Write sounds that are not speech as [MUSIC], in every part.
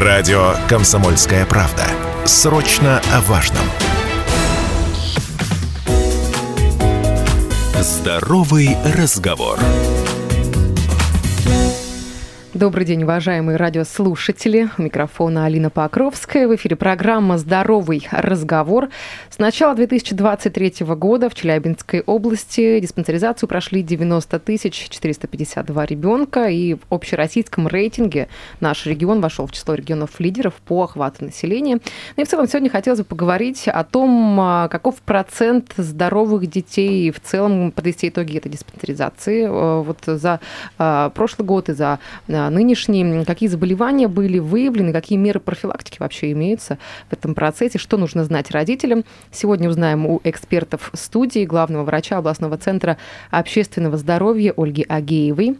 Радио «Комсомольская правда». Срочно о важном. Здоровый разговор. Добрый день, уважаемые радиослушатели. У микрофона Алина Покровская. В эфире программа «Здоровый разговор». С начала 2023 года в Челябинской области диспансеризацию прошли 90 452 ребенка. И в общероссийском рейтинге наш регион вошел в число регионов-лидеров по охвату населения. Ну и в целом сегодня хотелось бы поговорить о том, а, каков процент здоровых детей в целом подвести итоги этой диспансеризации. Э, вот за а, прошлый год и за нынешние, какие заболевания были выявлены, какие меры профилактики вообще имеются в этом процессе, что нужно знать родителям. Сегодня узнаем у экспертов студии главного врача областного центра общественного здоровья Ольги Агеевой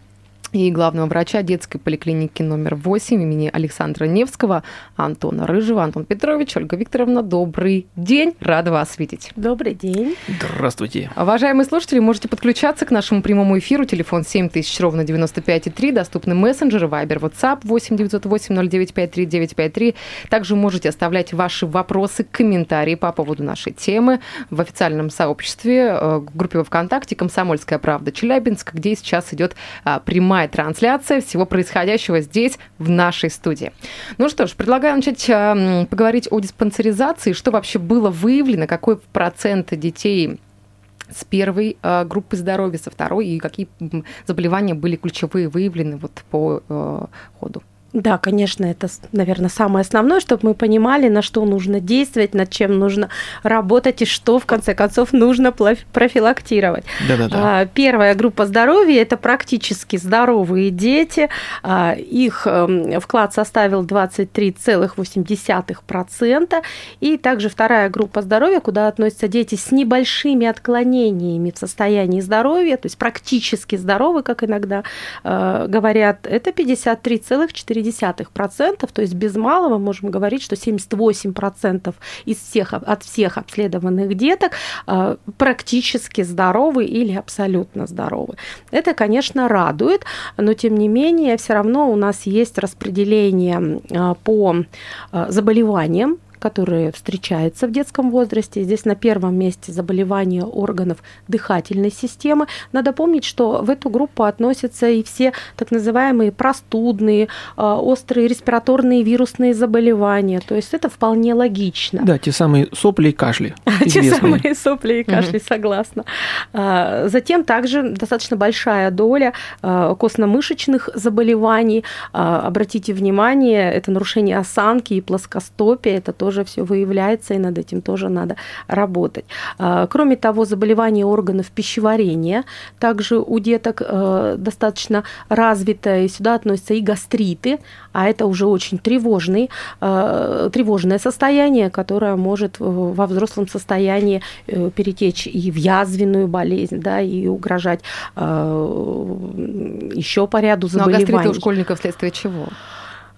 и главного врача детской поликлиники номер 8 имени Александра Невского Антона Рыжего. Антон Петрович, Ольга Викторовна, добрый день. Рада вас видеть. Добрый день. Здравствуйте. Уважаемые слушатели, можете подключаться к нашему прямому эфиру. Телефон 7000, ровно 95,3. Доступны мессенджеры, Viber, WhatsApp 8 908 0953 953. Также можете оставлять ваши вопросы, комментарии по поводу нашей темы в официальном сообществе, э, в группе ВКонтакте «Комсомольская правда Челябинск», где сейчас идет а, прямая прямая трансляция всего происходящего здесь, в нашей студии. Ну что ж, предлагаю начать поговорить о диспансеризации, что вообще было выявлено, какой процент детей с первой э, группы здоровья, со второй, и какие заболевания были ключевые выявлены вот по э, ходу. Да, конечно, это, наверное, самое основное, чтобы мы понимали, на что нужно действовать, над чем нужно работать и что, в конце концов, нужно профилактировать. Да-да-да. Первая группа здоровья – это практически здоровые дети. А, их эм, вклад составил 23,8%. И также вторая группа здоровья, куда относятся дети с небольшими отклонениями в состоянии здоровья, то есть практически здоровы, как иногда э, говорят, это 53,4%. 0,4%, то есть без малого можем говорить, что 78% из всех, от всех обследованных деток э, практически здоровы или абсолютно здоровы. Это, конечно, радует, но тем не менее все равно у нас есть распределение э, по э, заболеваниям, которые встречаются в детском возрасте. Здесь на первом месте заболевания органов дыхательной системы. Надо помнить, что в эту группу относятся и все так называемые простудные, а, острые респираторные вирусные заболевания. То есть это вполне логично. Да, те самые сопли и кашли. [LAUGHS] Те самые сопли и кашли, согласна. А, затем также достаточно большая доля а, костно-мышечных заболеваний. Обратите внимание, это нарушение осанки и плоскостопия, это то, тоже все выявляется, и над этим тоже надо работать. А, кроме того, заболевания органов пищеварения также у деток э, достаточно развито, и сюда относятся и гастриты, а это уже очень тревожный, э, тревожное состояние, которое может во взрослом состоянии э, перетечь и в язвенную болезнь, да, и угрожать еще по ряду заболеваний. Ну, а гастриты у школьников вследствие чего?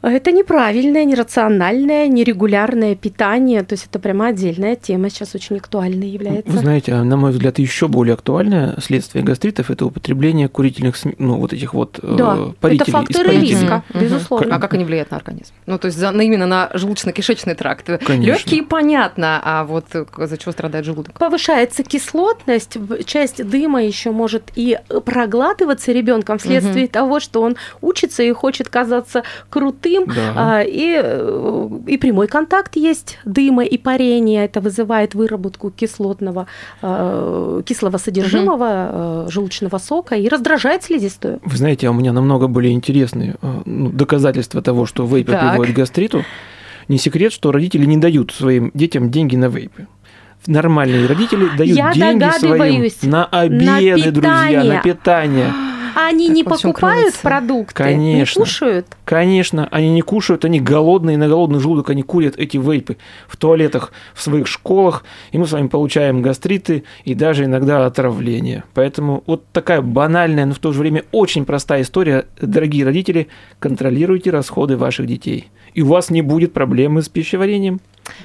Это неправильное, нерациональное, нерегулярное питание. То есть это прямо отдельная тема, сейчас очень актуальной является. Вы знаете, на мой взгляд, еще более актуальное следствие гастритов – это употребление курительных, ну, вот этих вот э, да, парителей, это факторы риска, угу. безусловно. А как они влияют на организм? Ну, то есть за, именно на желудочно-кишечный тракт. Легкие понятно, а вот за чего страдает желудок? Повышается кислотность, часть дыма еще может и проглатываться ребенком вследствие угу. того, что он учится и хочет казаться крутым, дым, да. А, и, э, и прямой контакт есть дыма и парения. Это вызывает выработку кислотного, а, кислого содержимого угу. желудочного сока и раздражает слизистую. Вы знаете, у меня намного более интересные ну, доказательства того, что вейпер так. приводит к гастриту. Не секрет, что родители не дают своим детям деньги на вейпы нормальные родители дают Я деньги своим на обеды, на друзья, на питание. А они не покупают продукты? Конечно. Не кушают? Конечно, они не кушают, они голодные, на голодный желудок они курят эти вейпы в туалетах в своих школах, и мы с вами получаем гастриты и даже иногда отравление. Поэтому вот такая банальная, но в то же время очень простая история. Дорогие родители, контролируйте расходы ваших детей, и у вас не будет проблемы с пищеварением.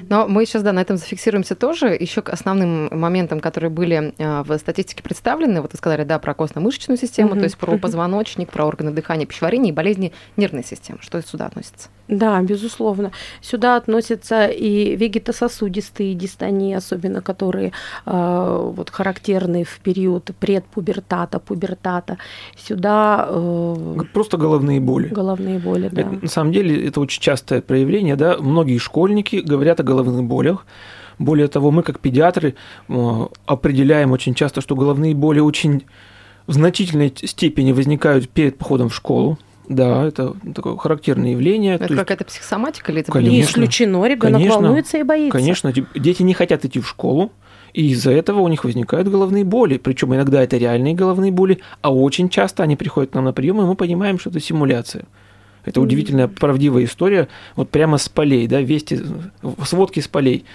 Но мы сейчас, да, на этом зафиксируемся тоже. Еще к основным моментам, которые были а, в статистике представлены, вот вы сказали, да, про костно-мышечную систему, угу. то есть про позвоночник, про органы дыхания, пищеварения и болезни нервной системы. Что сюда относится? Да, безусловно. Сюда относятся и вегетососудистые дистонии, особенно которые э, вот, характерны в период предпубертата, пубертата. Сюда... Э, Просто головные боли. Головные боли, да. Это, на самом деле это очень частое проявление. Да? Многие школьники говорят о головных болях. Более того, мы как педиатры э, определяем очень часто, что головные боли очень в значительной степени возникают перед походом в школу. Да, это такое характерное явление. Это какая-то психосоматика или это конечно, не исключено, ребенок конечно, волнуется и боится. Конечно, дети не хотят идти в школу, и из-за этого у них возникают головные боли. Причем иногда это реальные головные боли, а очень часто они приходят к нам на прием, и мы понимаем, что это симуляция. Это удивительная, правдивая история, вот прямо с полей, да, вести, сводки с полей.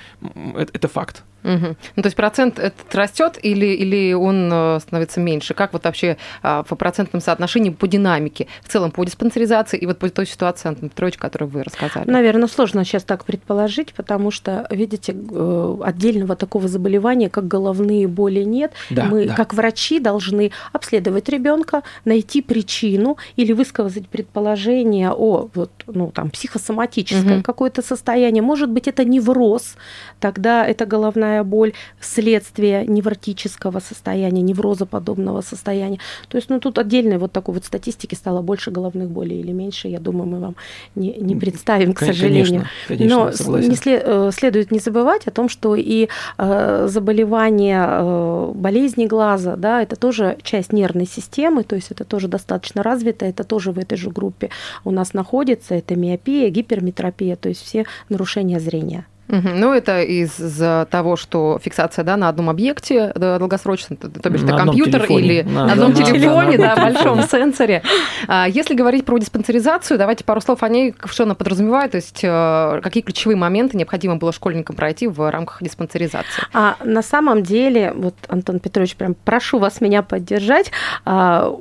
Это, это факт. Угу. Ну, то есть процент этот растет или, или он э, становится меньше? Как вот вообще а, по процентным соотношениям по динамике, в целом по диспансеризации и вот по той ситуации, Антон Петрович, которую вы рассказали? Наверное, сложно сейчас так предположить, потому что, видите, э, отдельного такого заболевания, как головные боли, нет. Да, Мы, да. как врачи, должны обследовать ребенка, найти причину или высказать предположение о вот, ну, там, психосоматическое угу. какое-то состояние. Может быть, это невроз, тогда это головная головная боль, следствие невротического состояния, неврозоподобного состояния. То есть, ну, тут отдельной вот такой вот статистики стало больше головных болей или меньше, я думаю, мы вам не, не представим, к сожалению. Конечно, конечно, Но не след, э, следует не забывать о том, что и э, заболевания, э, болезни глаза, да, это тоже часть нервной системы, то есть это тоже достаточно развито, это тоже в этой же группе у нас находится, это миопия, гиперметропия, то есть все нарушения зрения. Угу. Ну, это из-за того, что фиксация да, на одном объекте долгосрочно, то бишь на компьютер телефоне. или на, на одном да, телефоне, да, да, большом сенсоре. А, если говорить про диспансеризацию, давайте пару слов о ней, что она подразумевает, то есть э, какие ключевые моменты необходимо было школьникам пройти в рамках диспансеризации. А на самом деле, вот, Антон Петрович, прям прошу вас меня поддержать, а,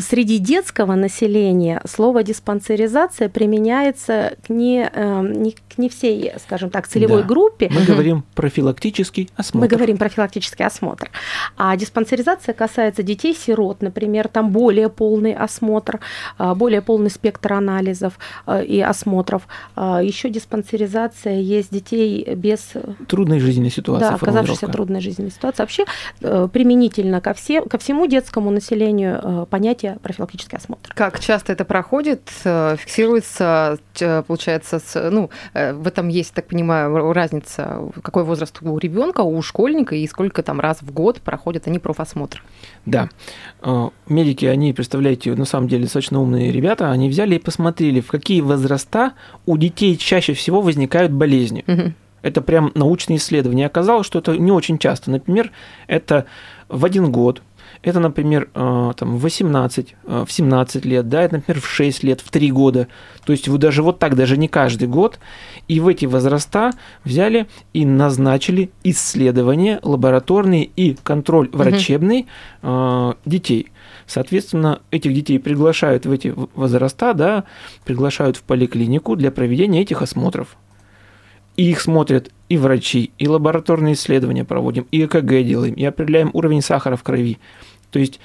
среди детского населения слово диспансеризация применяется к не, э, не, к не всей, скажем, скажем так, целевой да. группе. Мы говорим профилактический осмотр. Мы говорим профилактический осмотр. А диспансеризация касается детей-сирот, например, там более полный осмотр, а, более полный спектр анализов а, и осмотров. А, Еще диспансеризация есть детей без... Трудной жизненной ситуации. Да, оказавшихся трудной жизненной ситуации. Вообще э, применительно ко, все, ко всему детскому населению э, понятие профилактический осмотр. Как часто это проходит? Э, фиксируется, получается, ну, в этом есть, так понимаю, понимаю, разница, какой возраст у ребенка, у школьника и сколько там раз в год проходят они профосмотр. Да. Э, медики, они, представляете, на самом деле достаточно умные ребята, они взяли и посмотрели, в какие возраста у детей чаще всего возникают болезни. Угу. Это прям научные исследования. Оказалось, что это не очень часто. Например, это в один год, это, например, э, там, в 18, э, в 17 лет, да, это, например, в 6 лет, в 3 года. То есть вы даже вот так, даже не каждый год. И в эти возраста взяли и назначили исследования лабораторные и контроль врачебный угу. детей. Соответственно, этих детей приглашают в эти возраста, да, приглашают в поликлинику для проведения этих осмотров. И их смотрят и врачи, и лабораторные исследования проводим, и ЭКГ делаем, и определяем уровень сахара в крови. То есть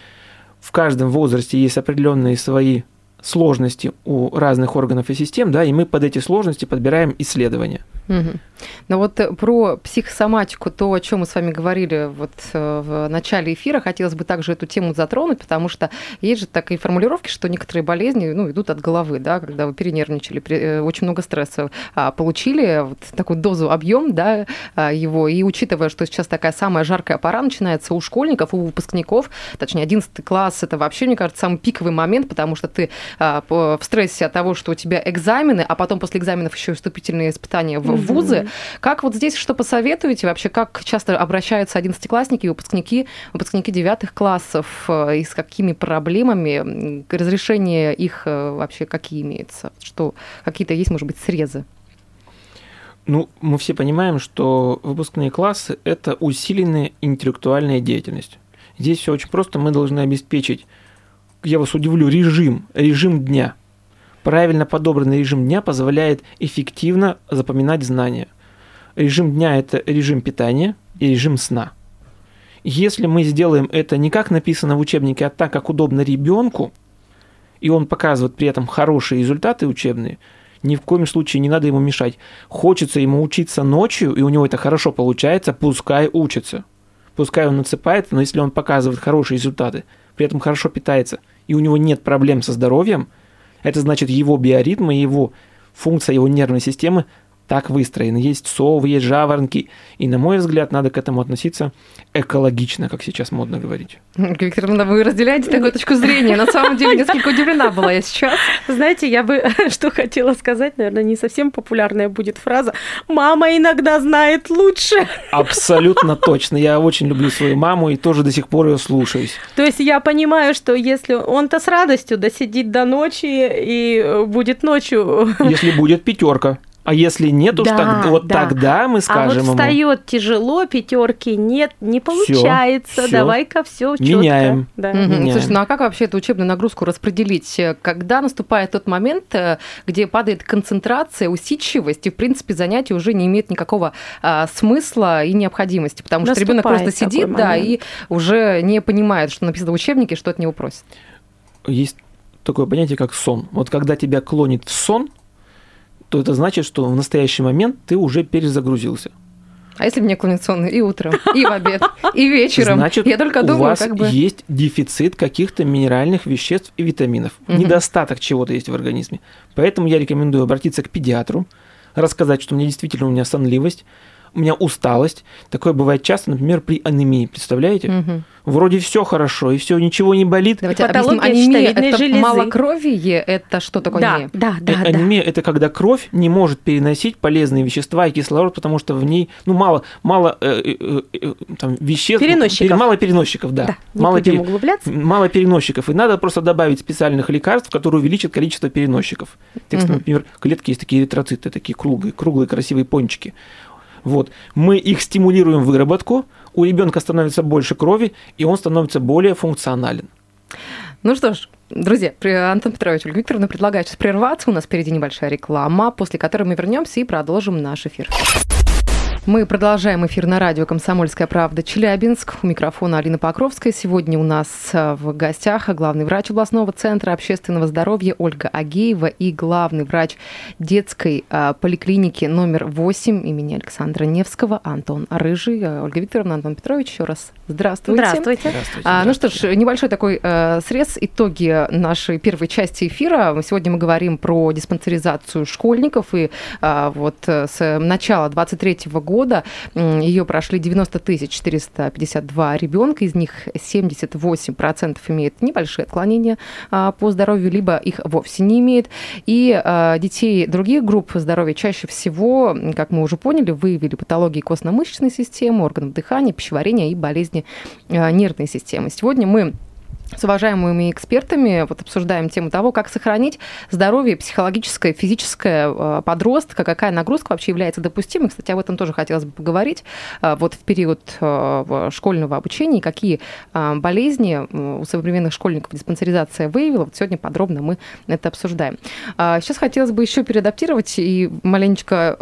в каждом возрасте есть определенные свои сложности у разных органов и систем, да, и мы под эти сложности подбираем исследования. Угу. Ну вот э, про психосоматику, то, о чем мы с вами говорили вот э, в начале эфира, хотелось бы также эту тему затронуть, потому что есть же такие формулировки, что некоторые болезни ну, идут от головы, да, когда вы перенервничали, э, очень много стресса а, получили, вот такую дозу, объем да, а, его, и учитывая, что сейчас такая самая жаркая пора начинается у школьников, у выпускников, точнее, 11 класс, это вообще, мне кажется, самый пиковый момент, потому что ты а, в стрессе от того, что у тебя экзамены, а потом после экзаменов еще вступительные испытания в в вузы. Как вот здесь что посоветуете вообще, как часто обращаются одиннадцатиклассники, выпускники, выпускники девятых классов э, и с какими проблемами, разрешение их э, вообще какие имеются? Что какие-то есть, может быть, срезы? Ну, мы все понимаем, что выпускные классы – это усиленная интеллектуальная деятельность. Здесь все очень просто. Мы должны обеспечить, я вас удивлю, режим, режим дня – Правильно подобранный режим дня позволяет эффективно запоминать знания. Режим дня – это режим питания и режим сна. Если мы сделаем это не как написано в учебнике, а так, как удобно ребенку, и он показывает при этом хорошие результаты учебные, ни в коем случае не надо ему мешать. Хочется ему учиться ночью, и у него это хорошо получается, пускай учится. Пускай он насыпается, но если он показывает хорошие результаты, при этом хорошо питается, и у него нет проблем со здоровьем, это значит его биоритмы, его функция его нервной системы так выстроены. Есть совы, есть жаворонки. И, на мой взгляд, надо к этому относиться экологично, как сейчас модно говорить. Викторовна, вы разделяете такую точку зрения. На самом деле, [LAUGHS] несколько удивлена была я сейчас. Знаете, я бы [LAUGHS] что хотела сказать, наверное, не совсем популярная будет фраза «Мама иногда знает лучше». [LAUGHS] Абсолютно точно. Я очень люблю свою маму и тоже до сих пор ее слушаюсь. То есть я понимаю, что если он-то с радостью досидит до ночи и будет ночью... Если будет пятерка. А если нет уж, да, так, вот да. тогда мы скажем а вот встает ему... тяжело, пятерки нет, не получается, давай-ка все четко. Меняем. Да. Угу. Меняем. Слушай, ну а как вообще эту учебную нагрузку распределить? Когда наступает тот момент, э, где падает концентрация, усидчивость, и, в принципе, занятие уже не имеет никакого а, смысла и необходимости, потому наступает что ребенок просто сидит, да, и уже не понимает, что написано в учебнике, что от него просят. Есть такое понятие, как сон. Вот когда тебя клонит в сон – то это значит, что в настоящий момент ты уже перезагрузился. А если мне сон и утром, и в обед, и вечером? Значит, я только думаю, у вас как бы... есть дефицит каких-то минеральных веществ и витаминов. Угу. Недостаток чего-то есть в организме. Поэтому я рекомендую обратиться к педиатру, рассказать, что у меня действительно у меня сонливость, у меня усталость. Такое бывает часто, например, при анемии. Представляете? Угу. Вроде все хорошо, и все, ничего не болит. Давайте объясним. Анемия – это железы. малокровие, это что такое да, анемия? Да, да, да. Анемия – это когда кровь не может переносить полезные вещества и кислород, потому что в ней ну, мало, мало э, э, э, там, веществ. Переносчиков. Мало переносчиков, да. да мало, пере... углубляться. мало переносчиков. И надо просто добавить специальных лекарств, которые увеличат количество переносчиков. Текст, угу. например, клетки есть такие эритроциты, такие круглые, круглые красивые пончики. Вот. Мы их стимулируем выработку, у ребенка становится больше крови, и он становится более функционален. Ну что ж, Друзья, Антон Петрович, Ольга Викторовна предлагает сейчас прерваться. У нас впереди небольшая реклама, после которой мы вернемся и продолжим наш эфир. Мы продолжаем эфир на радио «Комсомольская правда» Челябинск. У микрофона Алина Покровская. Сегодня у нас э, в гостях главный врач областного центра общественного здоровья Ольга Агеева и главный врач детской э, поликлиники номер 8 имени Александра Невского Антон Рыжий. Э, Ольга Викторовна, Антон Петрович, еще раз здравствуйте. Здравствуйте. здравствуйте, здравствуйте. Ну что ж, небольшой такой срез, итоги нашей первой части эфира. Сегодня мы говорим про диспансеризацию школьников, и вот с начала 23 года года ее прошли 90 452 ребенка, из них 78% имеют небольшие отклонения а, по здоровью, либо их вовсе не имеет. И а, детей других групп здоровья чаще всего, как мы уже поняли, выявили патологии костно-мышечной системы, органов дыхания, пищеварения и болезни а, нервной системы. Сегодня мы с уважаемыми экспертами вот обсуждаем тему того, как сохранить здоровье психологическое, физическое э, подростка, какая нагрузка вообще является допустимой. Кстати, об этом тоже хотелось бы поговорить. Э, вот в период э, школьного обучения, какие болезни у современных школьников диспансеризация выявила. Вот сегодня подробно мы это обсуждаем. Сейчас хотелось бы еще переадаптировать и маленечко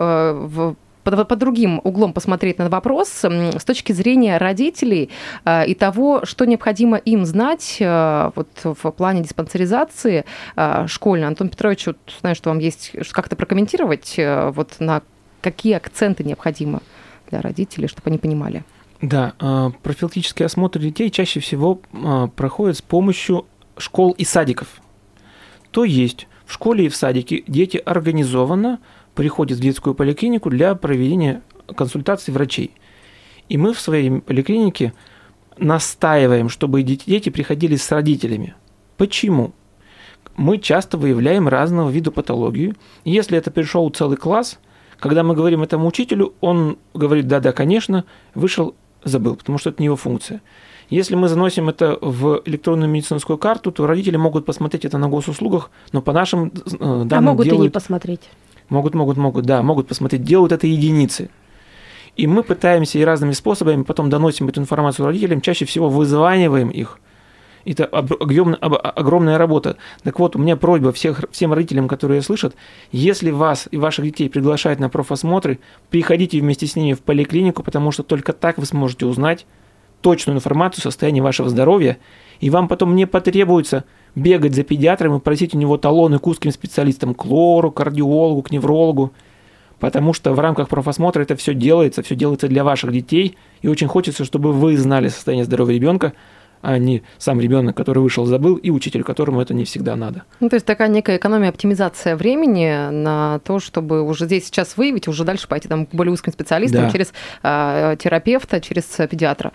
под, под другим углом посмотреть на вопрос с точки зрения родителей э, и того, что необходимо им знать э, вот в плане диспансеризации э, школьной. Антон Петрович, вот, знаю, что вам есть как-то прокомментировать, вот на какие акценты необходимо для родителей, чтобы они понимали. Да, профилактический осмотр детей чаще всего проходит с помощью школ и садиков. То есть в школе и в садике дети организованно приходит в детскую поликлинику для проведения консультаций врачей. И мы в своей поликлинике настаиваем, чтобы дети приходили с родителями. Почему? Мы часто выявляем разного вида патологию. Если это пришел целый класс, когда мы говорим этому учителю, он говорит, да-да, конечно, вышел, забыл, потому что это не его функция. Если мы заносим это в электронную медицинскую карту, то родители могут посмотреть это на госуслугах, но по нашим э, данным а могут делают... и не посмотреть. Могут, могут, могут, да, могут посмотреть. Делают это единицы. И мы пытаемся и разными способами потом доносим эту информацию родителям, чаще всего вызваниваем их Это огромная, огромная работа. Так вот, у меня просьба всех, всем родителям, которые слышат, если вас и ваших детей приглашают на профосмотры, приходите вместе с ними в поликлинику, потому что только так вы сможете узнать точную информацию о состоянии вашего здоровья, и вам потом не потребуется бегать за педиатром и просить у него талоны к узким специалистам, к лору, кардиологу, к неврологу, потому что в рамках профосмотра это все делается, все делается для ваших детей, и очень хочется, чтобы вы знали состояние здоровья ребенка, а не сам ребенок, который вышел, забыл, и учитель, которому это не всегда надо. Ну, то есть такая некая экономия, оптимизация времени на то, чтобы уже здесь сейчас выявить, уже дальше пойти там, к более узким специалистам да. через э, терапевта, через педиатра.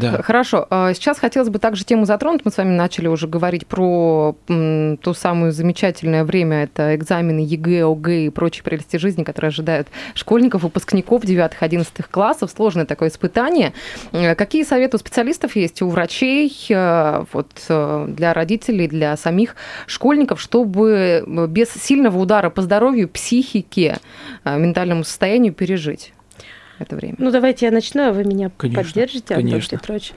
Да. Хорошо. А сейчас хотелось бы также тему затронуть. Мы с вами начали уже говорить про м, то самое замечательное время, это экзамены ЕГЭ, ОГЭ и прочие прелести жизни, которые ожидают школьников, выпускников 9-11 классов. Сложное такое испытание. Э, какие советы у специалистов есть, у врачей, Э, вот, э, для родителей, для самих школьников, чтобы э, без сильного удара по здоровью, психике, ментальному состоянию пережить это время? Ну, давайте я начну, а вы меня конечно, поддержите, Антон конечно. Петрович.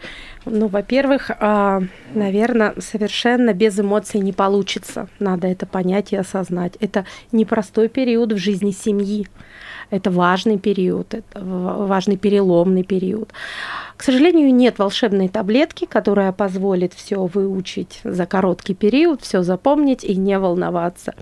Ну, во-первых, а, наверное, совершенно без эмоций не получится. Надо это понять и осознать. Это непростой период в жизни семьи. Это важный период, это важный переломный период. К сожалению, нет волшебной таблетки, которая позволит все выучить за короткий период, все запомнить и не волноваться.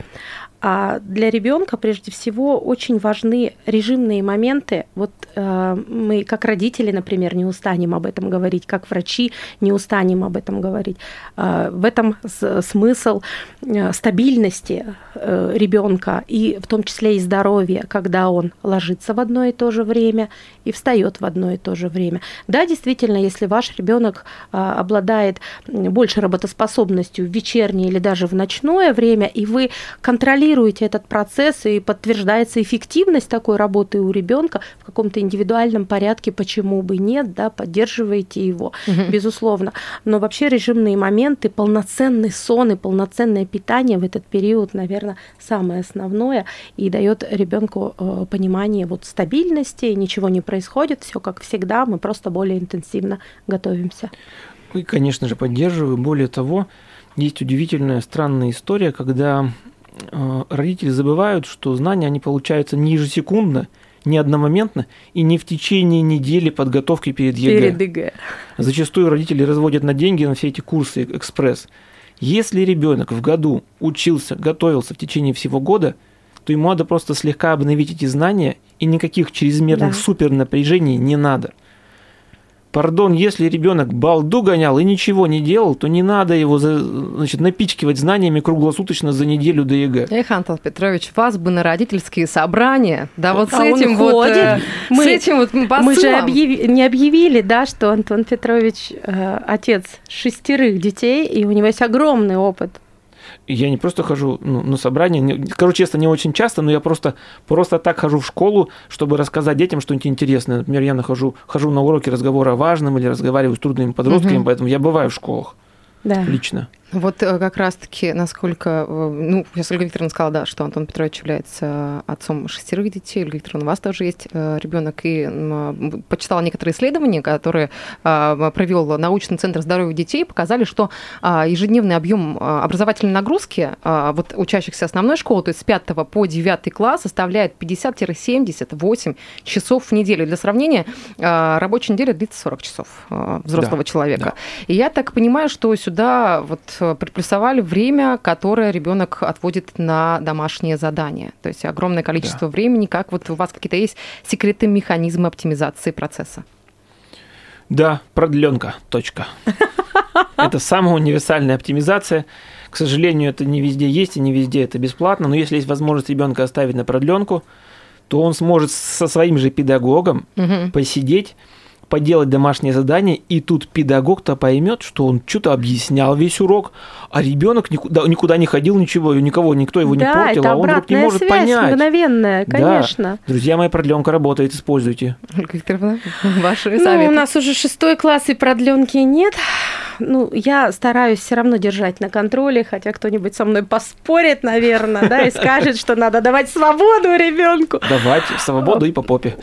А для ребенка прежде всего очень важны режимные моменты. Вот э, мы, как родители, например, не устанем об этом говорить, как врачи не устанем об этом говорить. Э, в этом смысл э, стабильности э, ребенка и в том числе и здоровья, когда он ложится в одно и то же время и встает в одно и то же время. Да, действительно, если ваш ребенок э, обладает больше работоспособностью в вечернее или даже в ночное время, и вы контролируете контролируете этот процесс и подтверждается эффективность такой работы у ребенка в каком-то индивидуальном порядке, почему бы нет, да, поддерживаете его, угу. безусловно. Но вообще режимные моменты, полноценный сон и полноценное питание в этот период, наверное, самое основное и дает ребенку э, понимание вот стабильности, ничего не происходит, все как всегда, мы просто более интенсивно готовимся. И, конечно же, поддерживаю. Более того, есть удивительная странная история, когда родители забывают, что знания, они получаются не ежесекундно, не одномоментно и не в течение недели подготовки перед ЕГЭ. Перед ЕГЭ. Зачастую родители разводят на деньги на все эти курсы экспресс. Если ребенок в году учился, готовился в течение всего года, то ему надо просто слегка обновить эти знания, и никаких чрезмерных да. супернапряжений не надо – Пардон, если ребенок балду гонял и ничего не делал, то не надо его значит, напичкивать знаниями круглосуточно за неделю до ЕГЭ. Эх, Антон Петрович, вас бы на родительские собрания, да вот а с этим вот, э, мы, с этим вот посылом. Мы же объяви, не объявили, да, что Антон Петрович э, отец шестерых детей, и у него есть огромный опыт я не просто хожу ну, на собрания, скажу честно, не очень часто, но я просто, просто так хожу в школу, чтобы рассказать детям что-нибудь интересное. Например, я нахожу, хожу на уроки разговора о важном или разговариваю с трудными подростками, угу. поэтому я бываю в школах да. лично. Вот э, как раз-таки, насколько, э, ну, я с Ольгой Викторовной сказала, да, что Антон Петрович является отцом шестерых детей, Ольга Викторовна, у вас тоже есть э, ребенок, и почитала некоторые исследования, которые провел научный центр здоровья детей, показали, что ежедневный объем образовательной нагрузки вот учащихся основной школы, то есть с 5 по 9 класс, составляет 50-78 часов в неделю. Для сравнения, рабочая неделя длится 40 часов взрослого да, человека. Да. И я так понимаю, что сюда вот приплюсовали время, которое ребенок отводит на домашние задания. То есть огромное количество да. времени. Как вот у вас какие-то есть секреты, механизмы оптимизации процесса? Да, продленка. Точка. [LAUGHS] Это самая универсальная оптимизация. К сожалению, это не везде есть и не везде это бесплатно. Но если есть возможность ребенка оставить на продленку, то он сможет со своим же педагогом угу. посидеть поделать домашнее задание, и тут педагог-то поймет, что он что-то объяснял весь урок, а ребенок никуда, никуда не ходил, ничего, никого, никто его да, не портил, это а он вдруг не может связь понять. мгновенная, конечно. Да. Друзья мои, продленка работает, используйте. Ольга Викторовна, ваши ну, советы. у нас уже шестой класс и продленки нет. Ну, я стараюсь все равно держать на контроле, хотя кто-нибудь со мной поспорит, наверное, да, и скажет, что надо давать свободу ребенку. Давать свободу и по попе.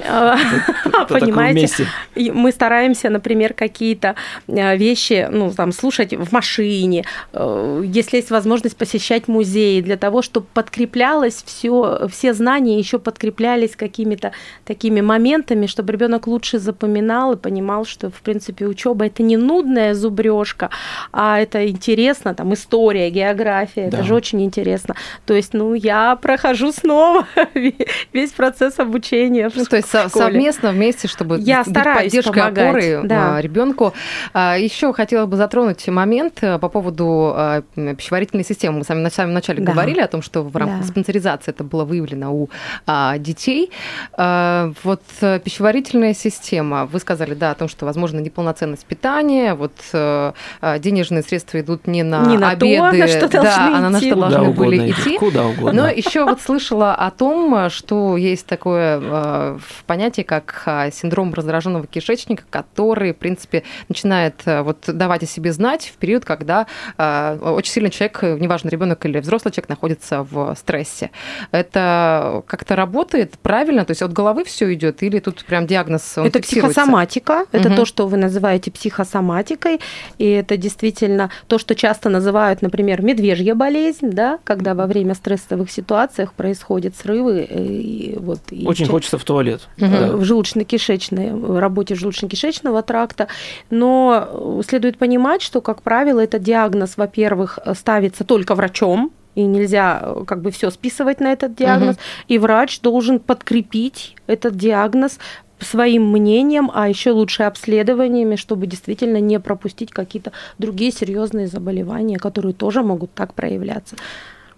Понимаете? Мы стараемся, например, какие-то э, вещи, ну, там, слушать в машине, э, если есть возможность посещать музеи, для того, чтобы подкреплялось все, все знания еще подкреплялись какими-то такими моментами, чтобы ребенок лучше запоминал и понимал, что, в принципе, учеба это не нудная зубрежка, а это интересно, там, история, география, да. это же очень интересно. То есть, ну, я прохожу снова [LAUGHS] весь процесс обучения. Ну, то есть совместно вместе, чтобы я стараюсь поддержкой опоры да. А, ребенку. А, Еще хотела бы затронуть момент э, по поводу а, пищеварительной системы. Мы с вами на самом начале да. говорили о том, что в рамках да. диспансеризации это было выявлено у детей. Вот э, пищеварительная система, вы сказали, да, о том, что возможно неполноценность питания, вот э, денежные средства идут не на, не на обеды, то, на что да, а на что должны были идти. Куда угодно. Но еще вот слышала о том, что есть такое понятие, как синдром раздраженного кишечника, который, в принципе, начинает э, вот давать о себе знать в период, когда очень сильно человек, неважно, ребенок или взрослый человек, находится в стрессе. Это как-то работает правильно? То есть от головы все идет или тут прям диагноз Это психосоматика, это угу. то, что вы называете психосоматикой, и это действительно то, что часто называют, например, медвежья болезнь, да, когда во время стрессовых ситуациях происходят срывы. Э, и вот, и Очень хочется в туалет. Угу. Да. В желудочно-кишечной, работе желудочно-кишечного тракта. Но следует понимать, что, как правило, этот диагноз, во-первых, ставится только врачом, и нельзя как бы все списывать на этот диагноз. Угу. И врач должен подкрепить этот диагноз своим мнением, а еще лучше обследованиями, чтобы действительно не пропустить какие-то другие серьезные заболевания, которые тоже могут так проявляться.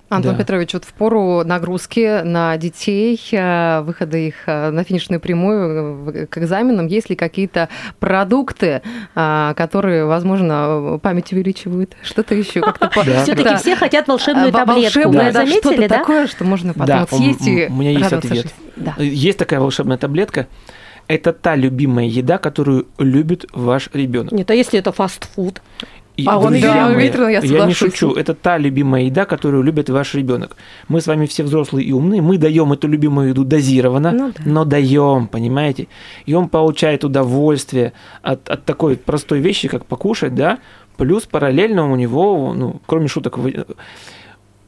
Антон да. Петрович, вот в пору нагрузки на детей, э, выхода их э, на финишную прямую э, к экзаменам, есть ли какие-то продукты, которые, возможно, память увеличивают? Что-то еще как-то [LAUGHS] Все-таки все хотят волшебную таблетку. Вы заметили, да? такое, что можно потом съесть и У меня есть ответ. Есть такая волшебная таблетка. Это та любимая еда, которую любит ваш ребенок. Нет, а если это фастфуд? А он да, уверенно, я Я не шучу, это та любимая еда, которую любит ваш ребенок. Мы с вами все взрослые и умные, мы даем эту любимую еду дозированно, ну, да. но даем, понимаете? И он получает удовольствие от, от такой простой вещи, как покушать, да, плюс параллельно у него, ну, кроме шуток,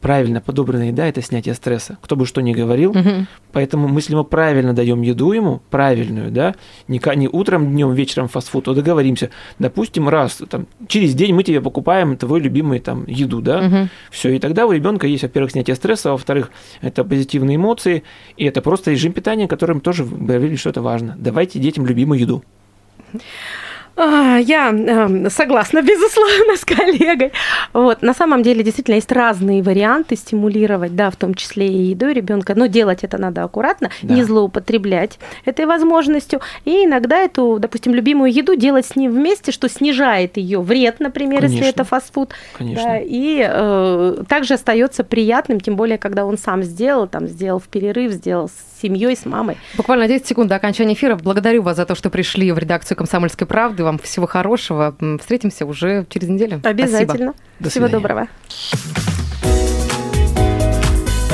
правильно подобранная еда – это снятие стресса. Кто бы что ни говорил. Угу. Поэтому мы, если мы правильно даем еду ему, правильную, да, не, не утром, днем, вечером фастфуд, то договоримся. Допустим, раз, там, через день мы тебе покупаем твою любимую там, еду, да, угу. все. И тогда у ребенка есть, во-первых, снятие стресса, во-вторых, это позитивные эмоции, и это просто режим питания, которым тоже говорили, что это важно. Давайте детям любимую еду. А, я эм, согласна, [LAUGHS] безусловно, с коллегой. Вот. На самом деле, действительно, есть разные варианты стимулировать, да, в том числе и еду ребенка, но делать это надо аккуратно, да. не злоупотреблять этой возможностью. И иногда эту, допустим, любимую еду делать с ним вместе, что снижает ее вред, например, Конечно. если это фастфуд. Конечно. Да, и э, также остается приятным, тем более, когда он сам сделал, там, сделал в перерыв, сделал с семьей, с мамой. Буквально 10 секунд до окончания эфира. Благодарю вас за то, что пришли в редакцию «Комсомольской правды» вам всего хорошего. Встретимся уже через неделю. Обязательно. Спасибо. Всего доброго.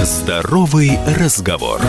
Здоровый разговор.